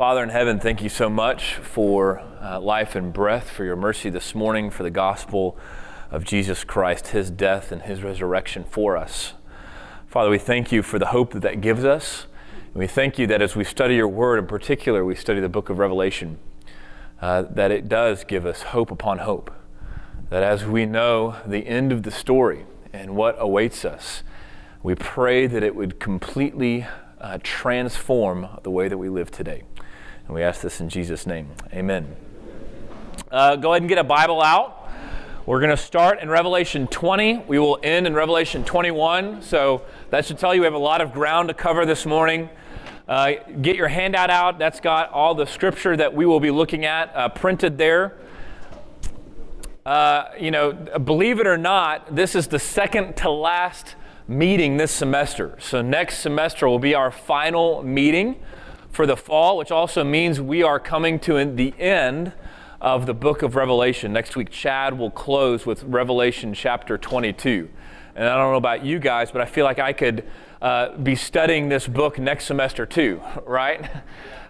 Father in heaven, thank you so much for uh, life and breath, for your mercy this morning, for the gospel of Jesus Christ, his death and his resurrection for us. Father, we thank you for the hope that that gives us. And we thank you that as we study your word, in particular, we study the book of Revelation, uh, that it does give us hope upon hope. That as we know the end of the story and what awaits us, we pray that it would completely uh, transform the way that we live today. And we ask this in Jesus' name. Amen. Uh, go ahead and get a Bible out. We're going to start in Revelation 20. We will end in Revelation 21. So that should tell you we have a lot of ground to cover this morning. Uh, get your handout out. That's got all the scripture that we will be looking at uh, printed there. Uh, you know, believe it or not, this is the second to last meeting this semester. So next semester will be our final meeting for the fall, which also means we are coming to the end of the book of Revelation. Next week, Chad will close with Revelation chapter 22. And I don't know about you guys, but I feel like I could uh, be studying this book next semester too, right?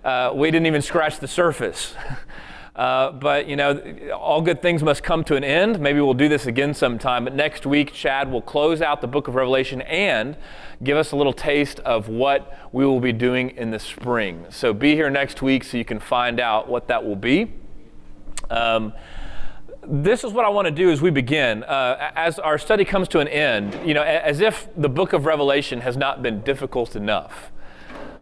Uh, we didn't even scratch the surface. Uh, but, you know, all good things must come to an end. Maybe we'll do this again sometime. But next week, Chad will close out the book of Revelation and give us a little taste of what we will be doing in the spring. So be here next week so you can find out what that will be. Um, this is what I want to do as we begin. Uh, as our study comes to an end, you know, as if the book of Revelation has not been difficult enough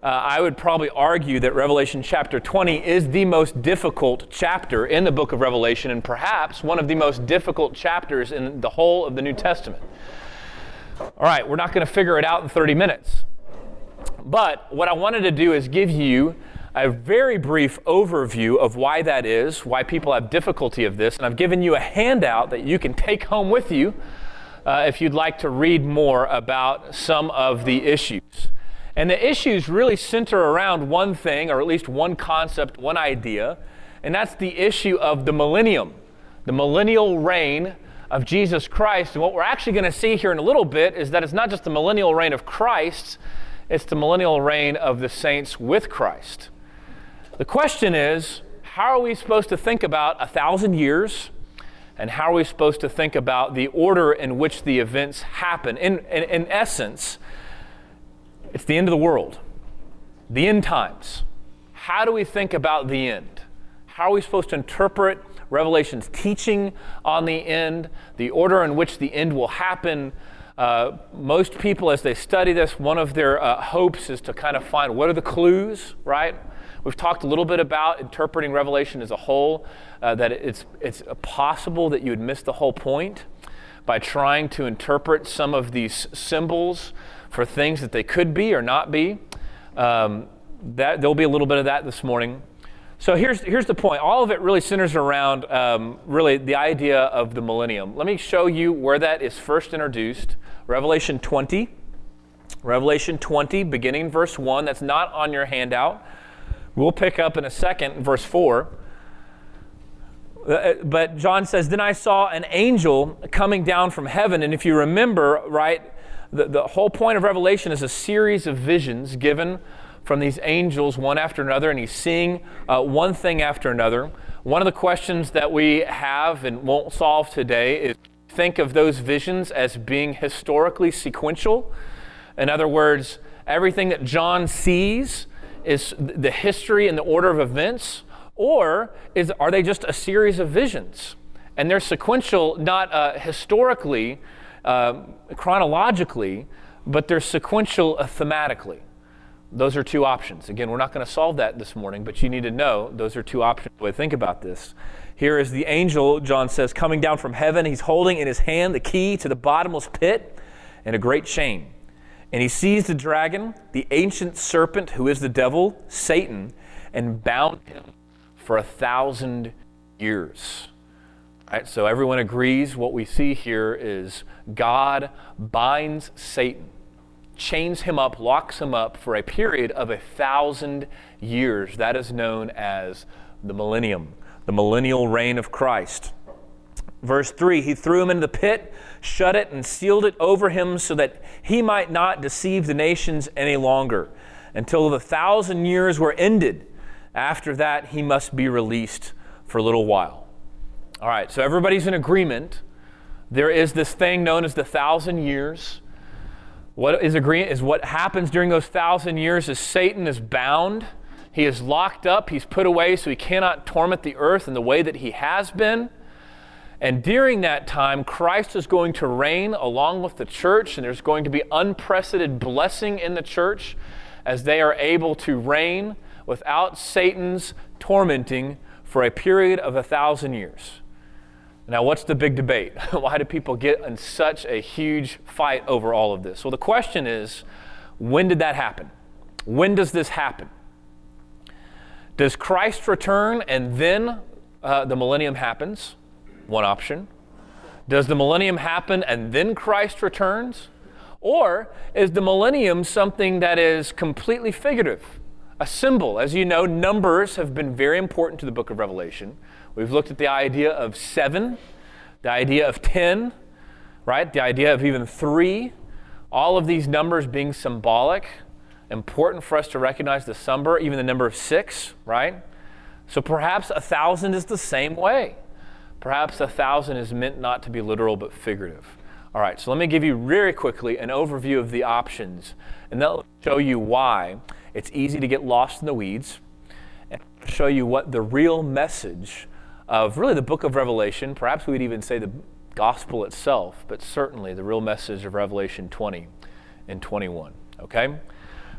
uh, I would probably argue that Revelation chapter 20 is the most difficult chapter in the book of Revelation and perhaps one of the most difficult chapters in the whole of the New Testament. All right, we're not going to figure it out in 30 minutes. But what I wanted to do is give you a very brief overview of why that is, why people have difficulty of this, and I've given you a handout that you can take home with you uh, if you'd like to read more about some of the issues. And the issues really center around one thing, or at least one concept, one idea, and that's the issue of the millennium, the millennial reign of Jesus Christ. And what we're actually going to see here in a little bit is that it's not just the millennial reign of Christ, it's the millennial reign of the saints with Christ. The question is how are we supposed to think about a thousand years? And how are we supposed to think about the order in which the events happen? In, in, in essence, it's the end of the world, the end times. How do we think about the end? How are we supposed to interpret Revelation's teaching on the end, the order in which the end will happen? Uh, most people, as they study this, one of their uh, hopes is to kind of find what are the clues, right? We've talked a little bit about interpreting Revelation as a whole, uh, that it's, it's possible that you would miss the whole point by trying to interpret some of these symbols for things that they could be or not be. Um, that, there'll be a little bit of that this morning. So here's, here's the point. All of it really centers around um, really the idea of the millennium. Let me show you where that is first introduced. Revelation 20. Revelation 20, beginning verse 1. That's not on your handout. We'll pick up in a second, verse 4. Uh, but John says, Then I saw an angel coming down from heaven. And if you remember, right, the, the whole point of Revelation is a series of visions given from these angels one after another, and he's seeing uh, one thing after another. One of the questions that we have and won't solve today is think of those visions as being historically sequential. In other words, everything that John sees is the history and the order of events, or is, are they just a series of visions? And they're sequential, not uh, historically, uh, chronologically, but they're sequential uh, thematically. Those are two options. Again, we're not going to solve that this morning, but you need to know those are two options. Way think about this. Here is the angel, John says, coming down from heaven. He's holding in his hand the key to the bottomless pit and a great chain. And he seized the dragon, the ancient serpent who is the devil, Satan, and bound him for a thousand years. So everyone agrees what we see here is God binds Satan, chains him up, locks him up for a period of a thousand years. That is known as the millennium, the millennial reign of Christ. Verse 3 He threw him into the pit, shut it, and sealed it over him so that he might not deceive the nations any longer until the thousand years were ended. After that, he must be released for a little while. All right, so everybody's in agreement. There is this thing known as the thousand years. What is agreement is what happens during those thousand years is Satan is bound. He is locked up. He's put away so he cannot torment the earth in the way that he has been. And during that time, Christ is going to reign along with the church, and there's going to be unprecedented blessing in the church as they are able to reign without Satan's tormenting for a period of a thousand years. Now, what's the big debate? Why do people get in such a huge fight over all of this? Well, the question is when did that happen? When does this happen? Does Christ return and then uh, the millennium happens? One option. Does the millennium happen and then Christ returns? Or is the millennium something that is completely figurative, a symbol? As you know, numbers have been very important to the book of Revelation. We've looked at the idea of seven, the idea of 10, right? The idea of even three. All of these numbers being symbolic, important for us to recognize the number, even the number of six, right? So perhaps a thousand is the same way. Perhaps a thousand is meant not to be literal but figurative. All right, so let me give you very quickly an overview of the options, and that'll show you why it's easy to get lost in the weeds, and show you what the real message of really the book of Revelation, perhaps we would even say the gospel itself, but certainly the real message of Revelation 20 and 21. Okay?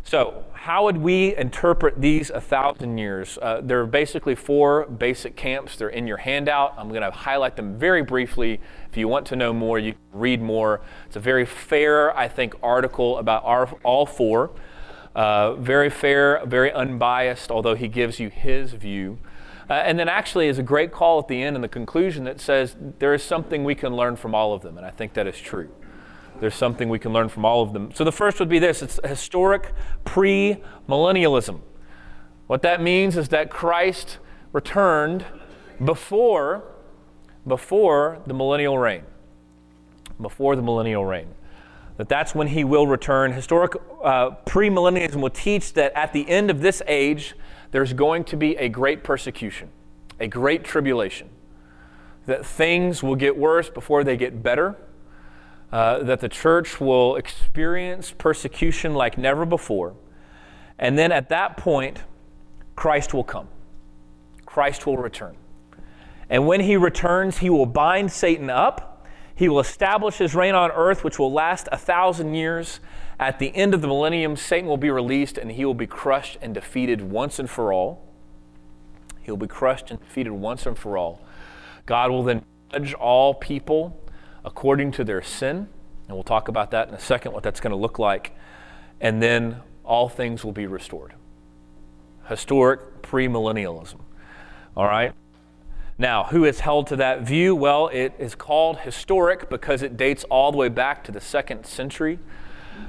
So, how would we interpret these a thousand years? Uh, there are basically four basic camps. They're in your handout. I'm going to highlight them very briefly. If you want to know more, you can read more. It's a very fair, I think, article about our, all four. Uh, very fair, very unbiased, although he gives you his view. Uh, and then actually is a great call at the end and the conclusion that says there is something we can learn from all of them, and I think that is true. There's something we can learn from all of them. So the first would be this it's historic premillennialism. What that means is that Christ returned before, before the millennial reign. Before the millennial reign. That that's when he will return. Historic uh, premillennialism will teach that at the end of this age, there's going to be a great persecution, a great tribulation. That things will get worse before they get better uh, that the church will experience persecution like never before. And then at that point, Christ will come. Christ will return. And when he returns, he will bind Satan up. He will establish his reign on earth, which will last a thousand years. At the end of the millennium, Satan will be released and he will be crushed and defeated once and for all. He will be crushed and defeated once and for all. God will then judge all people according to their sin. And we'll talk about that in a second, what that's going to look like. And then all things will be restored. Historic premillennialism. All right? Now, who is held to that view? Well, it is called historic because it dates all the way back to the second century.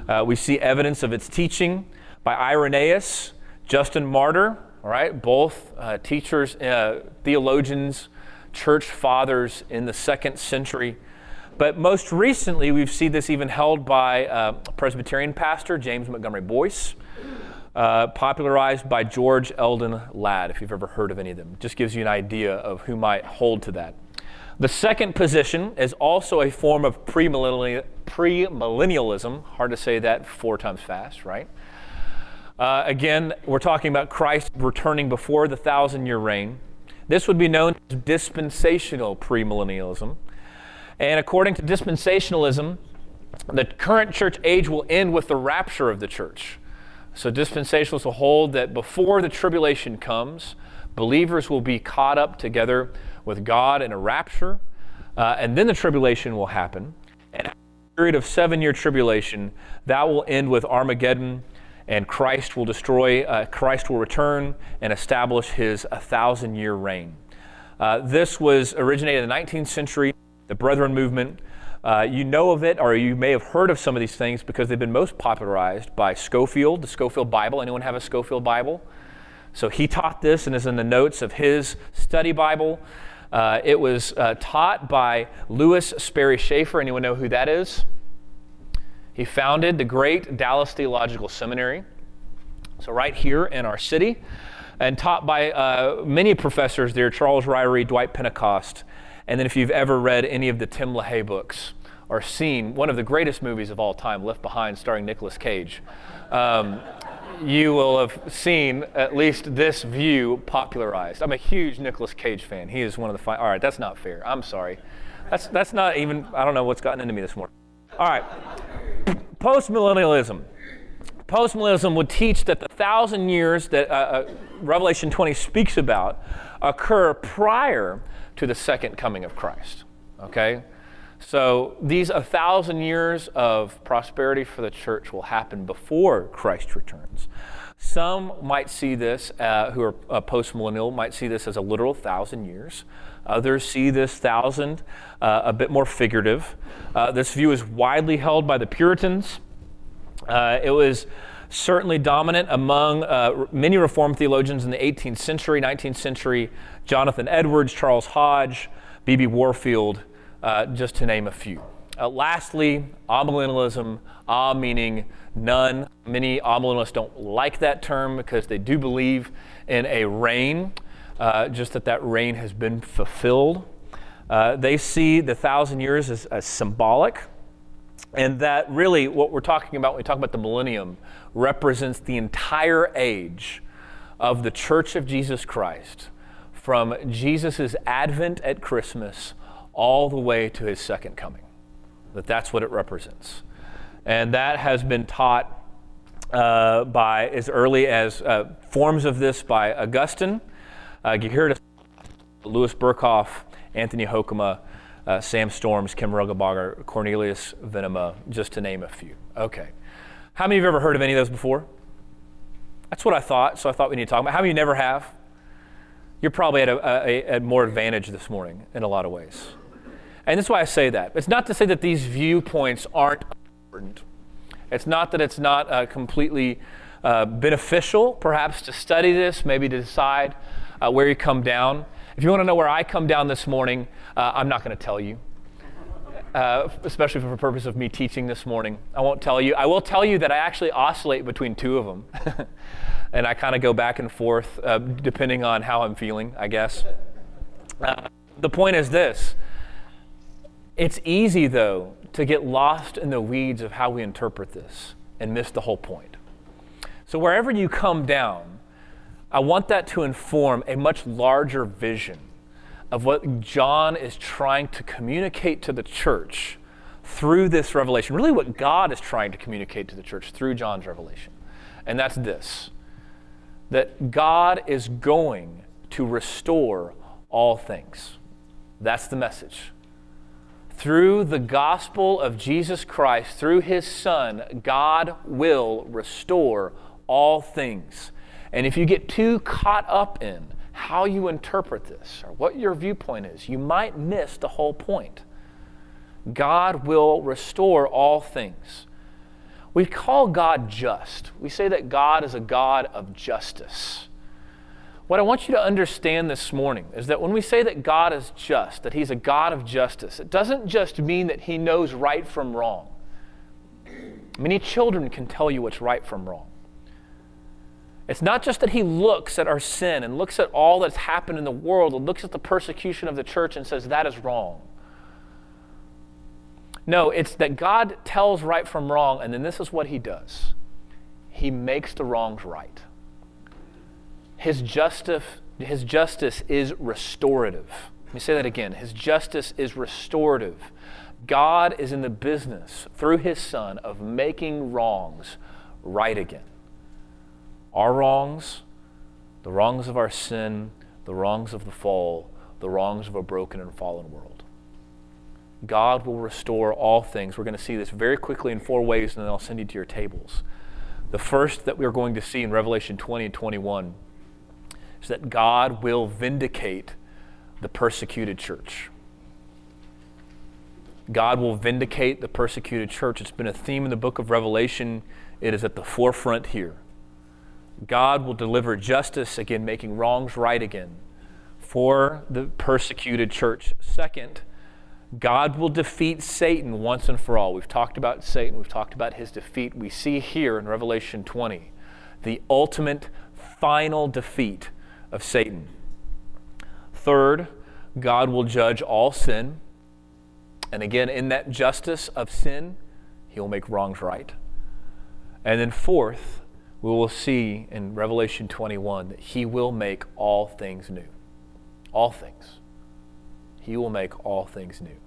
Uh, we see evidence of its teaching by Irenaeus, Justin Martyr, all right, both uh, teachers, uh, theologians, church fathers in the second century. But most recently, we've seen this even held by uh, Presbyterian pastor James Montgomery Boice, uh, popularized by George Eldon Ladd, if you've ever heard of any of them. Just gives you an idea of who might hold to that. The second position is also a form of premillennialism. Hard to say that four times fast, right? Uh, again, we're talking about Christ returning before the thousand year reign. This would be known as dispensational premillennialism. And according to dispensationalism, the current church age will end with the rapture of the church. So dispensationalists will hold that before the tribulation comes, believers will be caught up together with God in a rapture, uh, and then the tribulation will happen. And a period of seven year tribulation, that will end with Armageddon, and Christ will destroy, uh, Christ will return and establish his a thousand year reign. Uh, this was originated in the 19th century the Brethren movement. Uh, you know of it, or you may have heard of some of these things because they've been most popularized by Scofield, the Scofield Bible. Anyone have a Scofield Bible? So he taught this and is in the notes of his study Bible. Uh, it was uh, taught by Lewis Sperry Chafer. Anyone know who that is? He founded the great Dallas Theological Seminary. So, right here in our city. and taught by uh, many professors there Charles Ryrie, Dwight Pentecost. And then if you've ever read any of the Tim LaHaye books or seen one of the greatest movies of all time, Left Behind, starring Nicolas Cage, um, you will have seen at least this view popularized. I'm a huge Nicolas Cage fan. He is one of the fine. All right, that's not fair. I'm sorry. That's, that's not even, I don't know what's gotten into me this morning. All right. Postmillennialism. Postmillennialism would teach that the thousand years that uh, uh, Revelation 20 speaks about occur prior to the second coming of Christ. Okay? So these a thousand years of prosperity for the church will happen before Christ returns. Some might see this, uh, who are uh, postmillennial, might see this as a literal thousand years. Others see this thousand uh, a bit more figurative. Uh, this view is widely held by the Puritans. Uh, it was certainly dominant among uh, many Reformed theologians in the 18th century, 19th century. Jonathan Edwards, Charles Hodge, B.B. Warfield, uh, just to name a few. Uh, lastly, amillennialism, ah meaning none. Many amillennialists don't like that term because they do believe in a reign, uh, just that that reign has been fulfilled. Uh, they see the thousand years as, as symbolic, and that really what we're talking about when we talk about the millennium represents the entire age of the Church of Jesus Christ from Jesus' advent at Christmas all the way to his second coming. That that's what it represents. And that has been taught uh, by as early as uh, forms of this by Augustine, uh, Geerhardus, Louis Berkhof, Anthony Hoekema, uh, Sam Storms, Kim Riddlebarger, Cornelius Venema, just to name a few. Okay. How many of you have ever heard of any of those before? That's what I thought, so I thought we need to talk about. How many of you never have? You're probably at a, a, a more advantage this morning in a lot of ways. And that's why I say that. It's not to say that these viewpoints aren't important. It's not that it's not uh, completely uh, beneficial, perhaps, to study this, maybe to decide uh, where you come down. If you want to know where I come down this morning, uh, I'm not going to tell you. Uh, especially for the purpose of me teaching this morning. I won't tell you. I will tell you that I actually oscillate between two of them. and I kind of go back and forth uh, depending on how I'm feeling, I guess. The point is this it's easy, though, to get lost in the weeds of how we interpret this and miss the whole point. So, wherever you come down, I want that to inform a much larger vision of what John is trying to communicate to the church through this revelation. Really, what God is trying to communicate to the church through John's revelation. And that's this that God is going to restore all things. That's the message. Through the gospel of Jesus Christ, through his Son, God will restore all things. And if you get too caught up in how you interpret this or what your viewpoint is, you might miss the whole point. God will restore all things. We call God just. We say that God is a God of justice. What I want you to understand this morning is that when we say that God is just, that He's a God of justice, it doesn't just mean that He knows right from wrong. Many children can tell you what's right from wrong. It's not just that He looks at our sin and looks at all that's happened in the world and looks at the persecution of the church and says that is wrong. No, it's that God tells right from wrong, and then this is what he does He makes the wrongs right. His justice, his justice is restorative. Let me say that again. His justice is restorative. God is in the business, through his Son, of making wrongs right again. Our wrongs, the wrongs of our sin, the wrongs of the fall, the wrongs of a broken and fallen world. God will restore all things. We're going to see this very quickly in four ways, and then I'll send you to your tables. The first that we're going to see in Revelation 20 and 21 is that God will vindicate the persecuted church. God will vindicate the persecuted church. It's been a theme in the book of Revelation. It is at the forefront here. God will deliver justice again, making wrongs right again for the persecuted church. Second, God will defeat Satan once and for all. We've talked about Satan, we've talked about his defeat. We see here in Revelation 20 the ultimate final defeat of Satan. Third, God will judge all sin. And again, in that justice of sin, he will make wrongs right. And then, fourth, we will see in Revelation 21 that he will make all things new. All things. He will make all things new.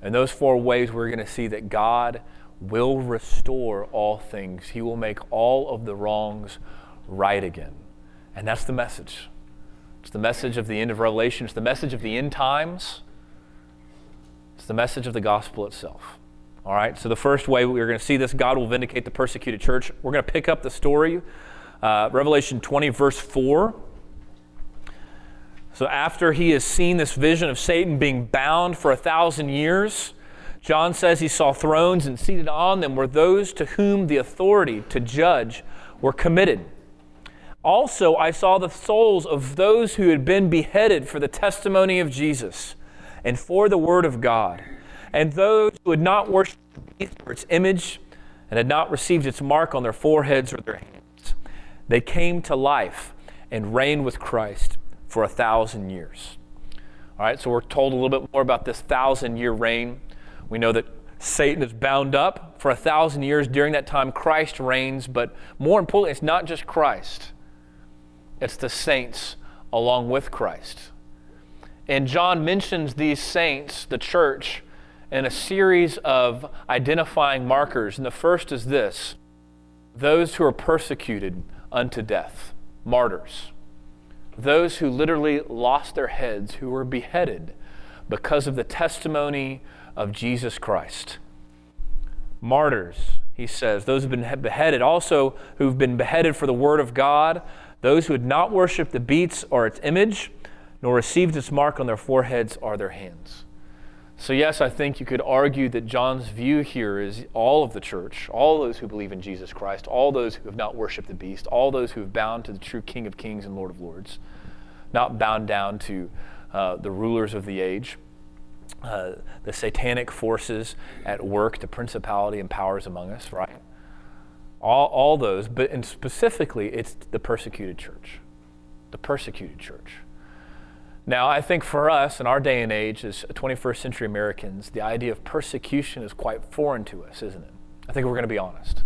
And those four ways, we're going to see that God will restore all things. He will make all of the wrongs right again. And that's the message. It's the message of the end of Revelation, it's the message of the end times, it's the message of the gospel itself. All right, so the first way we're going to see this, God will vindicate the persecuted church. We're going to pick up the story, uh, Revelation 20, verse 4. So after he has seen this vision of Satan being bound for a thousand years, John says he saw thrones and seated on them were those to whom the authority to judge were committed. Also, I saw the souls of those who had been beheaded for the testimony of Jesus and for the word of God and those who had not worshipped its image and had not received its mark on their foreheads or their hands. They came to life and reigned with Christ for a thousand years. All right, so we're told a little bit more about this thousand year reign. We know that Satan is bound up for a thousand years. During that time, Christ reigns, but more importantly, it's not just Christ, it's the saints along with Christ. And John mentions these saints, the church, in a series of identifying markers. And the first is this those who are persecuted unto death, martyrs. Those who literally lost their heads, who were beheaded because of the testimony of Jesus Christ. Martyrs, he says, those who've been beheaded, also who've been beheaded for the word of God, those who had not worshiped the beast or its image, nor received its mark on their foreheads or their hands. So, yes, I think you could argue that John's view here is all of the church, all those who believe in Jesus Christ, all those who have not worshiped the beast, all those who have bound to the true King of kings and Lord of lords, not bound down to uh, the rulers of the age, uh, the satanic forces at work, the principality and powers among us, right? All, all those, but and specifically, it's the persecuted church. The persecuted church. Now, I think for us in our day and age, as 21st century Americans, the idea of persecution is quite foreign to us, isn't it? I think we're going to be honest.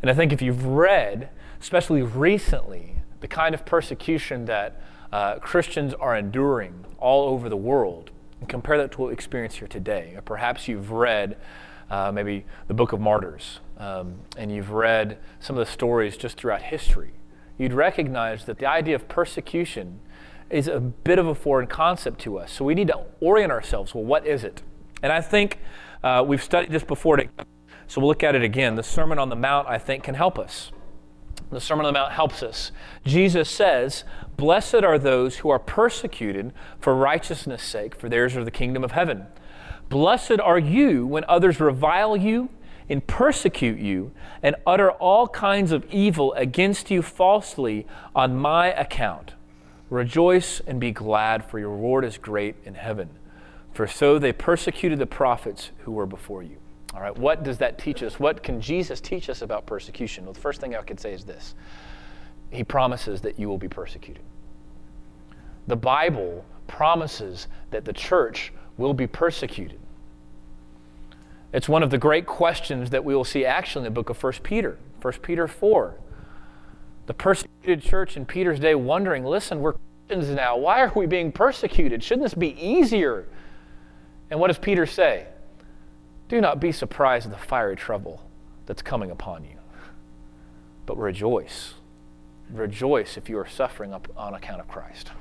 And I think if you've read, especially recently, the kind of persecution that uh, Christians are enduring all over the world, and compare that to what we experience here today, or perhaps you've read uh, maybe the Book of Martyrs, um, and you've read some of the stories just throughout history, you'd recognize that the idea of persecution is a bit of a foreign concept to us. So we need to orient ourselves. Well, what is it? And I think uh, we've studied this before, so we'll look at it again. The Sermon on the Mount, I think, can help us. The Sermon on the Mount helps us. Jesus says, Blessed are those who are persecuted for righteousness' sake, for theirs are the kingdom of heaven. Blessed are you when others revile you and persecute you and utter all kinds of evil against you falsely on my account. Rejoice and be glad, for your reward is great in heaven. For so they persecuted the prophets who were before you. All right, what does that teach us? What can Jesus teach us about persecution? Well, the first thing I could say is this He promises that you will be persecuted. The Bible promises that the church will be persecuted. It's one of the great questions that we will see actually in the book of 1 Peter, 1 Peter 4 the persecuted church in Peter's day wondering listen, we're Christians now. Why are we being persecuted? Shouldn't this be easier? And what does Peter say? Do not be surprised at the fiery trouble that's coming upon you, but rejoice. Rejoice if you are suffering up on account of Christ.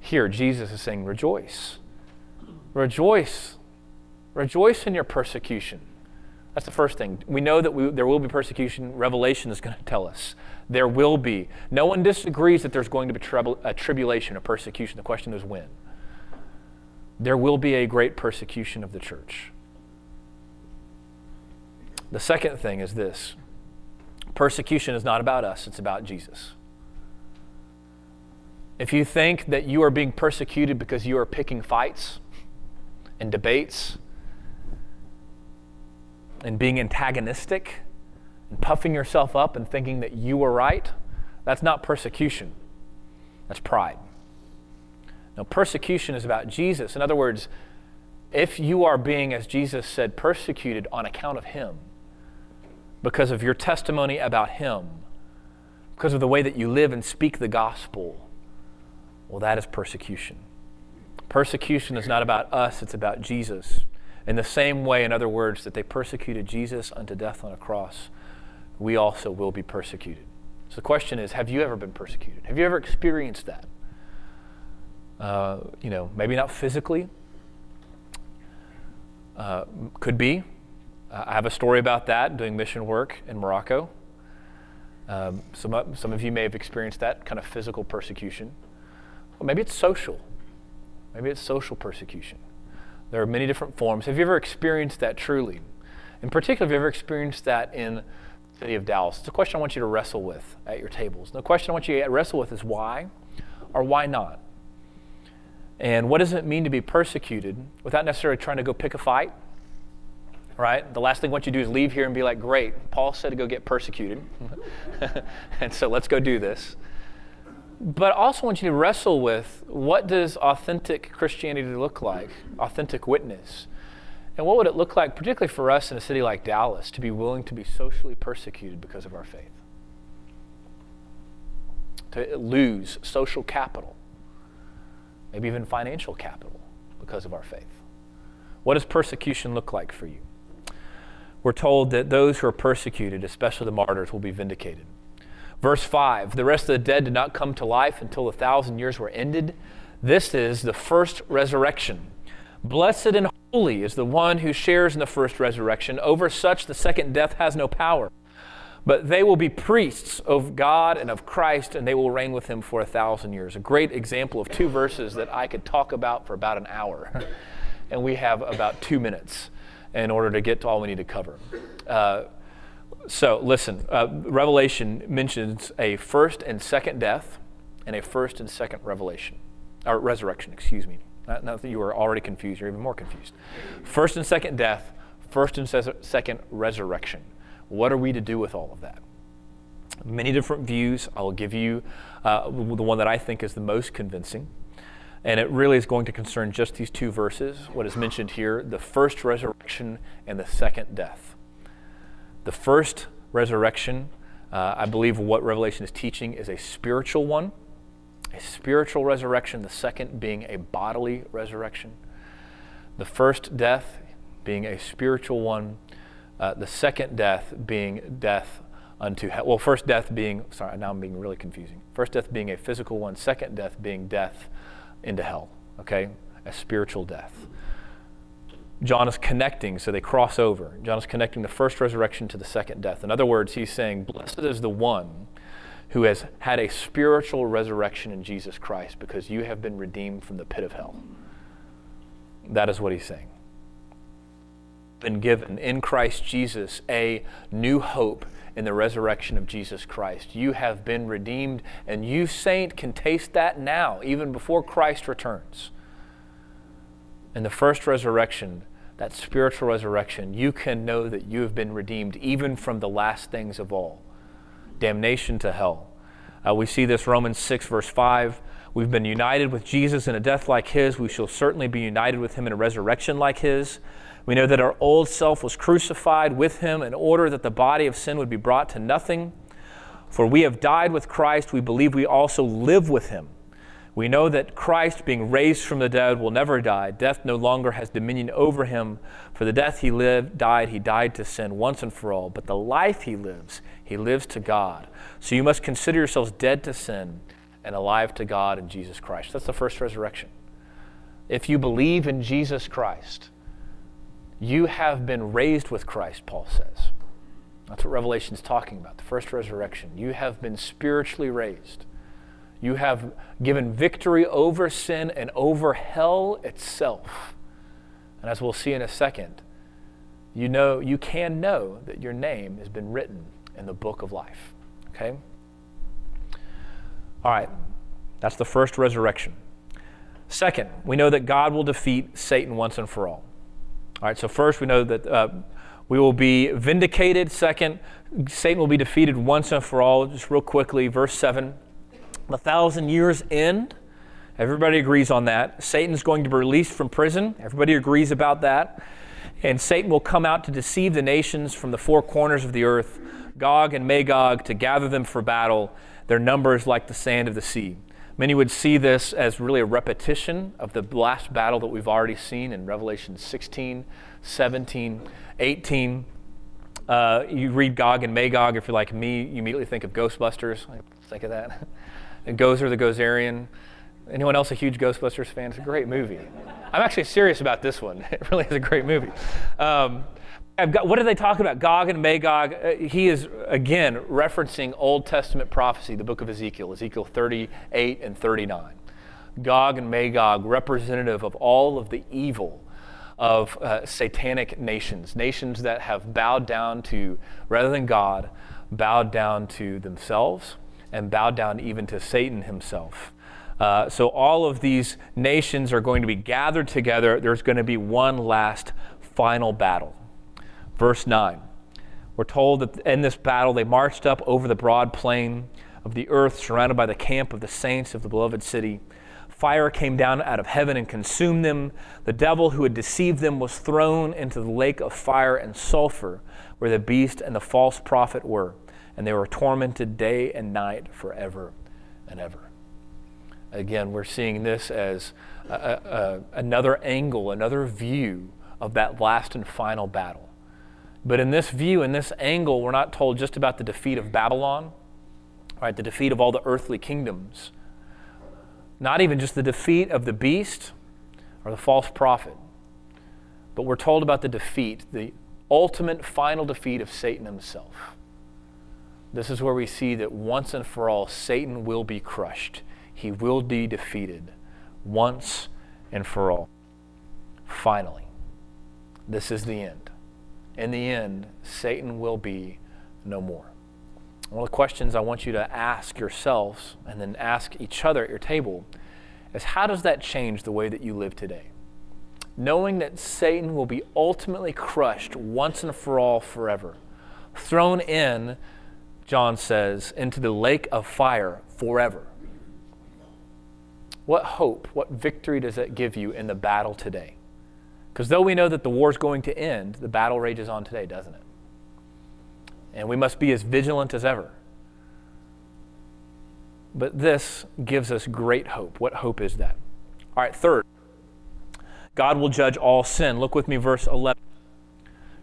Here, Jesus is saying, Rejoice. Rejoice. Rejoice in your persecution. That's the first thing. We know that we, there will be persecution. Revelation is going to tell us there will be. No one disagrees that there's going to be a tribulation, a persecution. The question is when. There will be a great persecution of the church. The second thing is this persecution is not about us, it's about Jesus. If you think that you are being persecuted because you are picking fights and debates and being antagonistic and puffing yourself up and thinking that you are right, That's not persecution, that's pride. Now, persecution is about Jesus. In other words, if you are being, as Jesus said, persecuted on account of Him, because of your testimony about Him, because of the way that you live and speak the gospel, well, that is persecution. Persecution is not about us, it's about Jesus. In the same way, in other words, that they persecuted Jesus unto death on a cross, we also will be persecuted. So the question is have you ever been persecuted? Have you ever experienced that? Uh, you know, maybe not physically, uh, could be. I have a story about that doing mission work in Morocco. Um, some, some of you may have experienced that kind of physical persecution. Well, maybe it's social. Maybe it's social persecution. There are many different forms. Have you ever experienced that truly? In particular, have you ever experienced that in the city of Dallas? It's a question I want you to wrestle with at your tables. the question I want you to wrestle with is why or why not? And what does it mean to be persecuted without necessarily trying to go pick a fight? Right? The last thing what you do is leave here and be like, great, Paul said to go get persecuted. and so let's go do this but I also want you to wrestle with what does authentic Christianity look like, authentic witness. And what would it look like, particularly for us in a city like Dallas, to be willing to be socially persecuted because of our faith? To lose social capital, maybe even financial capital because of our faith. What does persecution look like for you? We're told that those who are persecuted, especially the martyrs, will be vindicated. Verse 5 The rest of the dead did not come to life until the thousand years were ended. This is the first resurrection. Blessed and holy is the one who shares in the first resurrection. Over such the second death has no power. But they will be priests of God and of Christ, and they will reign with him for a thousand years. A great example of two verses that I could talk about for about an hour. and we have about two minutes in order to get to all we need to cover. Uh, so listen, uh, Revelation mentions a first and second death and a first and second revelation, or resurrection, excuse me. Not, not that you are already confused, you're even more confused. First and second death, first and se- second resurrection. What are we to do with all of that? Many different views. I'll give you uh, the one that I think is the most convincing. And it really is going to concern just these two verses, what is mentioned here the first resurrection and the second death. The first resurrection, uh, I believe what Revelation is teaching is a spiritual one, a spiritual resurrection, the second being a bodily resurrection. The first death being a spiritual one, uh, the second death being death unto hell. Well, first death being, sorry, now I'm being really confusing. First death being a physical one, second death being death into hell, okay? A spiritual death. John is connecting, so they cross over. John is connecting the first resurrection to the second death. In other words, he's saying, Blessed is the one who has had a spiritual resurrection in Jesus Christ because you have been redeemed from the pit of hell. That is what he's saying. Been given in Christ Jesus a new hope in the resurrection of Jesus Christ. You have been redeemed, and you, saint, can taste that now, even before Christ returns. In the first resurrection, that spiritual resurrection, you can know that you have been redeemed even from the last things of all damnation to hell. Uh, we see this Romans 6, verse 5. We've been united with Jesus in a death like his. We shall certainly be united with him in a resurrection like his. We know that our old self was crucified with him in order that the body of sin would be brought to nothing. For we have died with Christ. We believe we also live with him. We know that Christ, being raised from the dead, will never die. Death no longer has dominion over him. For the death he lived, died, he died to sin once and for all. But the life he lives, he lives to God. So you must consider yourselves dead to sin and alive to God in Jesus Christ. That's the first resurrection. If you believe in Jesus Christ, you have been raised with Christ, Paul says. That's what Revelation is talking about, the first resurrection. You have been spiritually raised. You have given victory over sin and over hell itself. And as we'll see in a second, you know you can know that your name has been written in the book of life. Okay? All right. That's the first resurrection. Second, we know that God will defeat Satan once and for all. All right, so first we know that uh, we will be vindicated. Second, Satan will be defeated once and for all. Just real quickly, verse 7. The thousand years end. Everybody agrees on that. Satan's going to be released from prison. Everybody agrees about that. And Satan will come out to deceive the nations from the four corners of the earth, Gog and Magog, to gather them for battle. Their numbers like the sand of the sea. Many would see this as really a repetition of the last battle that we've already seen in Revelation 16, 17, 18. Uh, you read Gog and Magog, if you're like me, you immediately think of Ghostbusters. Think of that. and Gozer the Gozerian. Anyone else a huge Ghostbusters fan? It's a great movie. I'm actually serious about this one. It really is a great movie. Um, got, what do they talk about? Gog and Magog. Uh, he is, again, referencing Old Testament prophecy, the book of Ezekiel, Ezekiel 38 and 39. Gog and Magog, representative of all of the evil of uh, satanic nations, nations that have bowed down to, rather than God, bowed down to themselves and bowed down even to Satan himself. Uh, so all of these nations are going to be gathered together. There's going to be one last final battle. Verse 9. We're told that in this battle they marched up over the broad plain of the earth, surrounded by the camp of the saints of the beloved city. Fire came down out of heaven and consumed them. The devil who had deceived them was thrown into the lake of fire and sulfur, where the beast and the false prophet were, and they were tormented day and night forever and ever. Again, we're seeing this as a, a, another angle, another view of that last and final battle. But in this view, in this angle, we're not told just about the defeat of Babylon, right? The defeat of all the earthly kingdoms not even just the defeat of the beast or the false prophet, but we're told about the defeat, the ultimate final defeat of Satan himself. This is where we see that once and for all, Satan will be crushed. He will be defeated once and for all. Finally, this is the end. In the end, Satan will be no more. One of the questions I want you to ask yourselves and then ask each other at your table is how does that change the way that you live today? Knowing that Satan will be ultimately crushed once and for all forever, thrown in, John says, into the lake of fire forever. What hope, what victory does that give you in the battle today? Because though we know that the war is going to end, the battle rages on today, doesn't it? and we must be as vigilant as ever. But this gives us great hope. What hope is that? All right, third, God will judge all sin. Look with me, verse 11.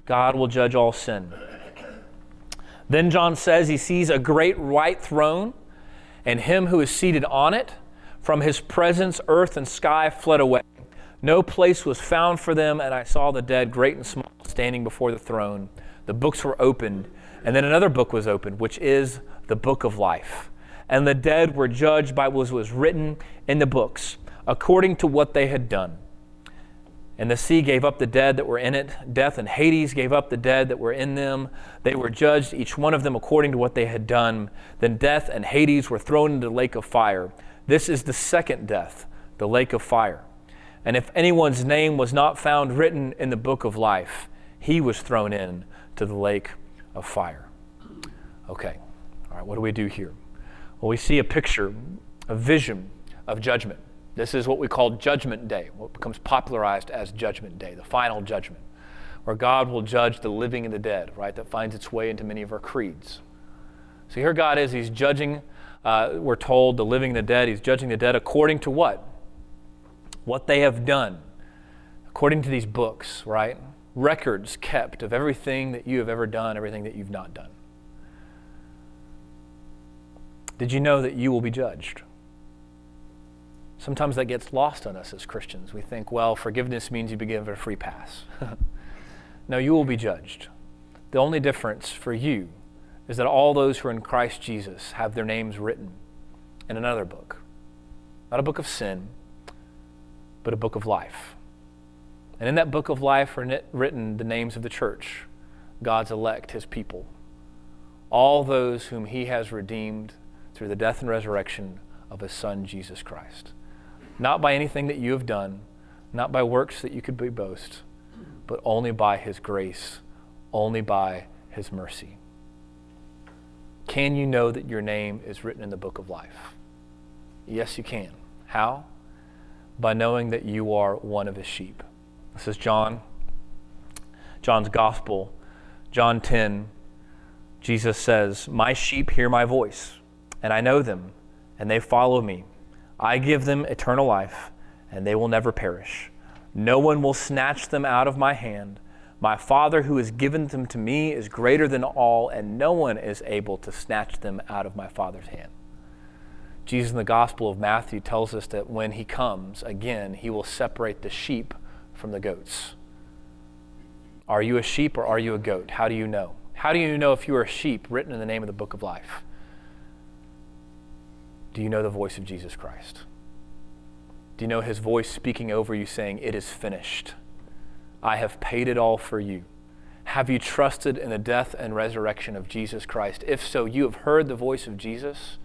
God will judge all sin. Then John says he sees a great white throne and him who is seated on it. From his presence, earth and sky fled away. No place was found for them, and I saw the dead, great and small, standing before the throne. The books were opened and then another book was opened, which is the book of life. And the dead were judged by what was written in the books, according to what they had done. And the sea gave up the dead that were in it. Death and Hades gave up the dead that were in them. They were judged, each one of them according to what they had done. Then death and Hades were thrown into the lake of fire. This is the second death, the lake of fire. And if anyone's name was not found written in the book of life, he was thrown in to the lake of fire. Okay, all right, what do we do here? Well, we see a picture, a vision of judgment. This is what we call Judgment Day, what becomes popularized as Judgment Day, the final judgment, where God will judge the living and the dead, right? That finds its way into many of our creeds. So here God is, He's judging, uh, we're told, the living and the dead. He's judging the dead according to what? What they have done, according to these books, right? records kept of everything that you have ever done, everything that you've not done. Did you know that you will be judged? Sometimes that gets lost on us as Christians. We think, well, forgiveness means you be given a free pass. no, you will be judged. The only difference for you is that all those who are in Christ Jesus have their names written in another book. Not a book of sin, but a book of life. And in that book of life are written the names of the church, God's elect, his people. All those whom he has redeemed through the death and resurrection of his son, Jesus Christ. Not by anything that you have done, not by works that you could be boast, but only by his grace, only by his mercy. Can you know that your name is written in the book of life? Yes, you can. How? By knowing that you are one of his sheep. This is John, John's gospel, John 10. Jesus says, My sheep hear my voice, and I know them, and they follow me. I give them eternal life, and they will never perish. No one will snatch them out of my hand. My Father who has given them to me is greater than all, and no one is able to snatch them out of my Father's hand. Jesus in the Gospel of Matthew tells us that when he comes again, he will separate the sheep from the goats. Are you a sheep or are you a goat? How do you know? How do you know if you are a sheep written in the name of the book of life? Do you know the voice of Jesus Christ? Do you know his voice speaking over you saying, It is finished? I have paid it all for you. Have you trusted in the death and resurrection of Jesus Christ? If so, you have heard the voice of Jesus.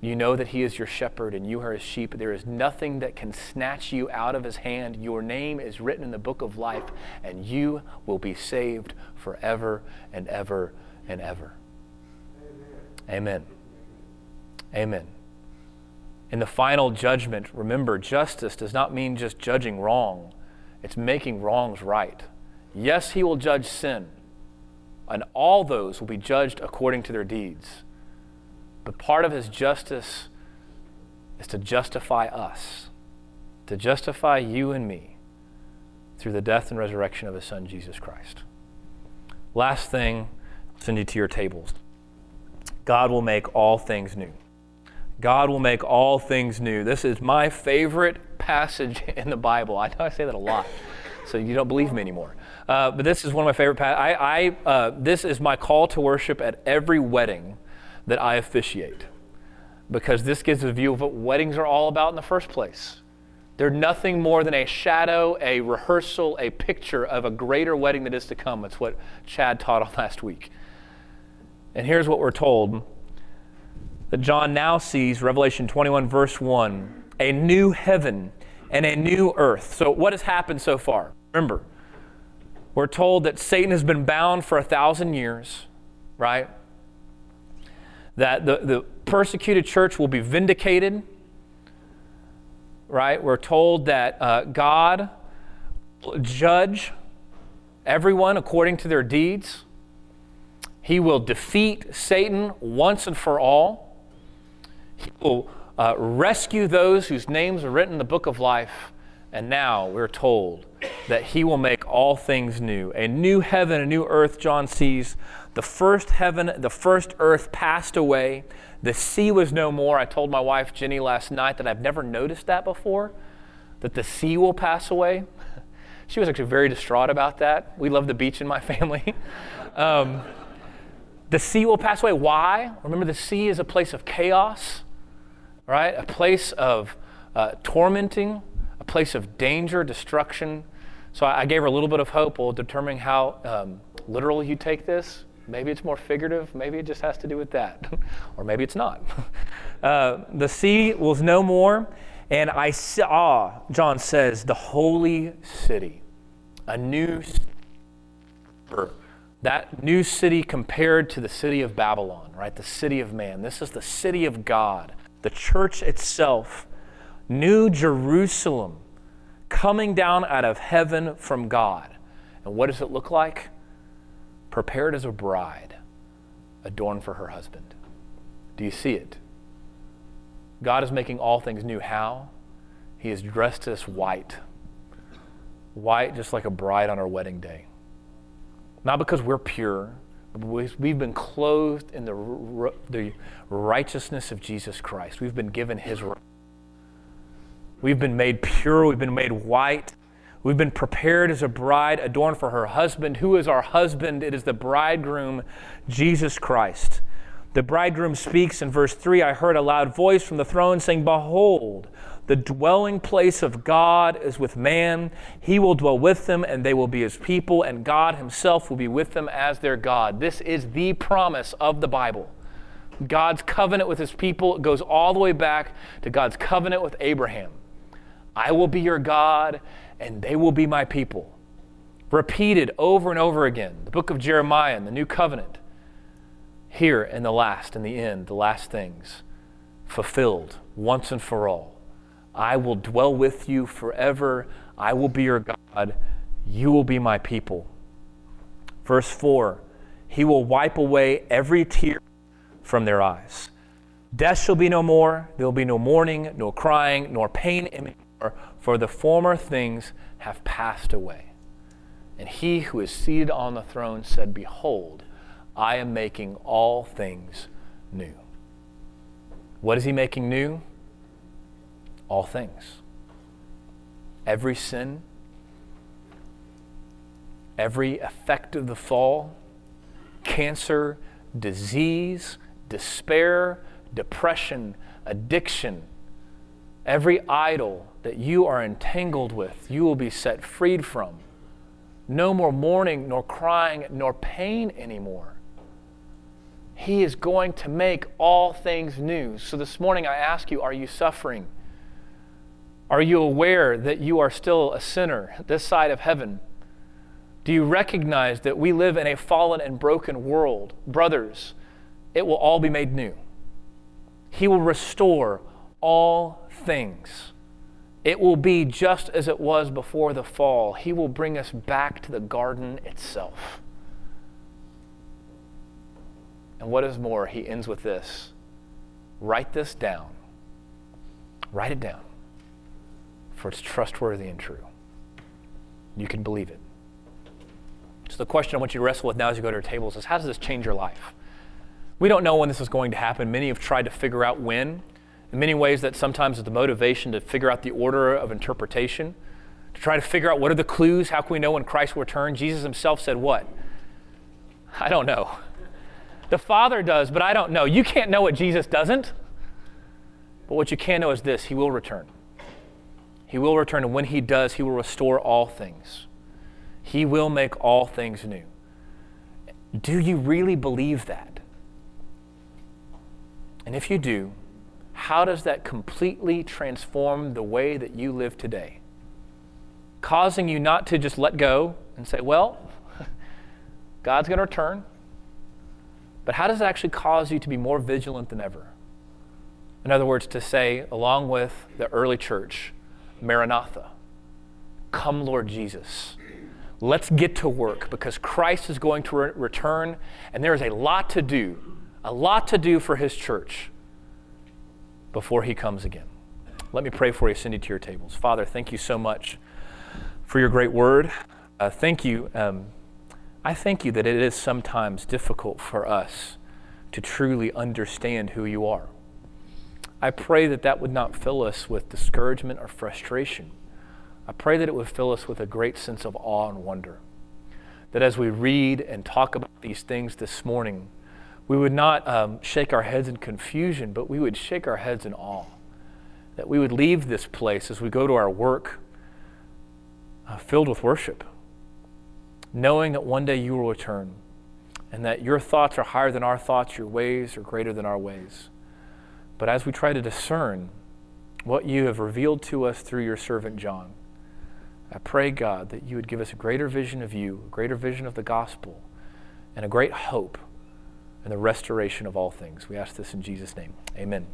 You know that he is your shepherd and you are his sheep. There is nothing that can snatch you out of his hand. Your name is written in the book of life, and you will be saved forever and ever and ever. Amen. Amen. In the final judgment, remember, justice does not mean just judging wrong it's making wrongs right. Yes, he will judge sin, and all those will be judged according to their deeds. But part of his justice is to justify us, to justify you and me through the death and resurrection of his son, Jesus Christ. Last thing, send you to your tables. God will make all things new. God will make all things new. This is my favorite passage in the Bible. I know I say that a lot, so you don't believe me anymore. Uh, but this is one of my favorite passages. I, I uh, this is my call to worship at every wedding that I officiate, because this gives a view of what weddings are all about in the first place. They're nothing more than a shadow, a rehearsal, a picture of a greater wedding that is to come. It's what Chad taught on last week. And here's what we're told that John now sees, Revelation 21, verse 1, a new heaven and a new earth. So, what has happened so far? Remember, we're told that Satan has been bound for a thousand years, right? That the, the persecuted church will be vindicated, right? We're told that uh, God will judge everyone according to their deeds. He will defeat Satan once and for all. He will uh, rescue those whose names are written in the book of life. And now we're told that he will make all things new. A new heaven, a new earth, John sees. The first heaven, the first earth passed away. The sea was no more. I told my wife, Jenny, last night that I've never noticed that before, that the sea will pass away. She was actually very distraught about that. We love the beach in my family. um, the sea will pass away. Why? Remember, the sea is a place of chaos right? A place of uh, tormenting, a place of danger, destruction. So I, I, gave her a little bit of hope. We'll determine how um, literal you take this, maybe it's more figurative. Maybe it just has to do with that, or maybe it's not. uh, the sea was no more, and I saw, John says, the holy city, a new. That new city compared to the city of Babylon, right? The city of man. This is the city of God the church itself, New Jerusalem, coming down out of heaven from God. And what does it look like? Prepared as a bride, adorned for her husband. Do you see it? God is making all things new. How? He has dressed us white. White, just like a bride on our wedding day. Not because we're pure, We've been clothed in the, the righteousness of Jesus Christ. We've been given His. We've been made pure. We've been made white. We've been prepared as a bride adorned for her husband. Who is our husband? It is the bridegroom, Jesus Christ. The bridegroom speaks in verse 3 I heard a loud voice from the throne saying, Behold, the dwelling place of God is with man. He will dwell with them, and they will be his people, and God himself will be with them as their God. This is the promise of the Bible. God's covenant with his people goes all the way back to God's covenant with Abraham. I will be your God, and they will be my people. repeated over and over again. The book of Jeremiah and the new covenant. Here in the last, in the end, the last things fulfilled once and for all. I will dwell with you forever. I will be your God. You will be my people. Verse 4 He will wipe away every tear from their eyes. Death shall be no more. There will be no mourning, nor crying, nor pain for the former things have passed away. And he who is seated on the throne said, Behold, I am making all things new. What is he making new? All things. Every sin, every effect of the fall, cancer, disease, despair, depression, addiction, every idol that you are entangled with, you will be set freed from. No more mourning, nor crying, nor pain anymore. He is going to make all things new. So this morning I ask you, are you suffering? Are you aware that you are still a sinner this side of heaven? Do you recognize that we live in a fallen and broken world? Brothers, it will all be made new. He will restore all things. It will be just as it was before the fall. He will bring us back to the garden itself. And what is more, he ends with this write this down. Write it down, for it's trustworthy and true. You can believe it. So, the question I want you to wrestle with now as you go to your tables is how does this change your life? We don't know when this is going to happen. Many have tried to figure out when. In many ways, that sometimes is the motivation to figure out the order of interpretation, to try to figure out what are the clues, how can we know when Christ will return. Jesus himself said, What? I don't know. The Father does, but I don't know. You can't know what Jesus doesn't. But what you can know is this He will return. He will return, and when He does, He will restore all things. He will make all things new. Do you really believe that? And if you do, how does that completely transform the way that you live today? Causing you not to just let go and say, well, God's going to return. But how does it actually cause you to be more vigilant than ever? In other words, to say, along with the early church, Maranatha, come, Lord Jesus. Let's get to work because Christ is going to re- return, and there is a lot to do, a lot to do for his church before he comes again. Let me pray for you, send you to your tables. Father, thank you so much for your great word. Uh, thank you. Um, I thank you that it is sometimes difficult for us to truly understand who you are. I pray that that would not fill us with discouragement or frustration. I pray that it would fill us with a great sense of awe and wonder. That as we read and talk about these things this morning, we would not um, shake our heads in confusion, but we would shake our heads in awe. That we would leave this place as we go to our work uh, filled with worship, knowing that one day you will return and that your thoughts are higher than our thoughts, your ways are greater than our ways. But as we try to discern what you have revealed to us through your servant John, I pray, God, that you would give us a greater vision of you, a greater vision of the gospel, and a great hope and the restoration of all things. We ask this in Jesus' name. Amen.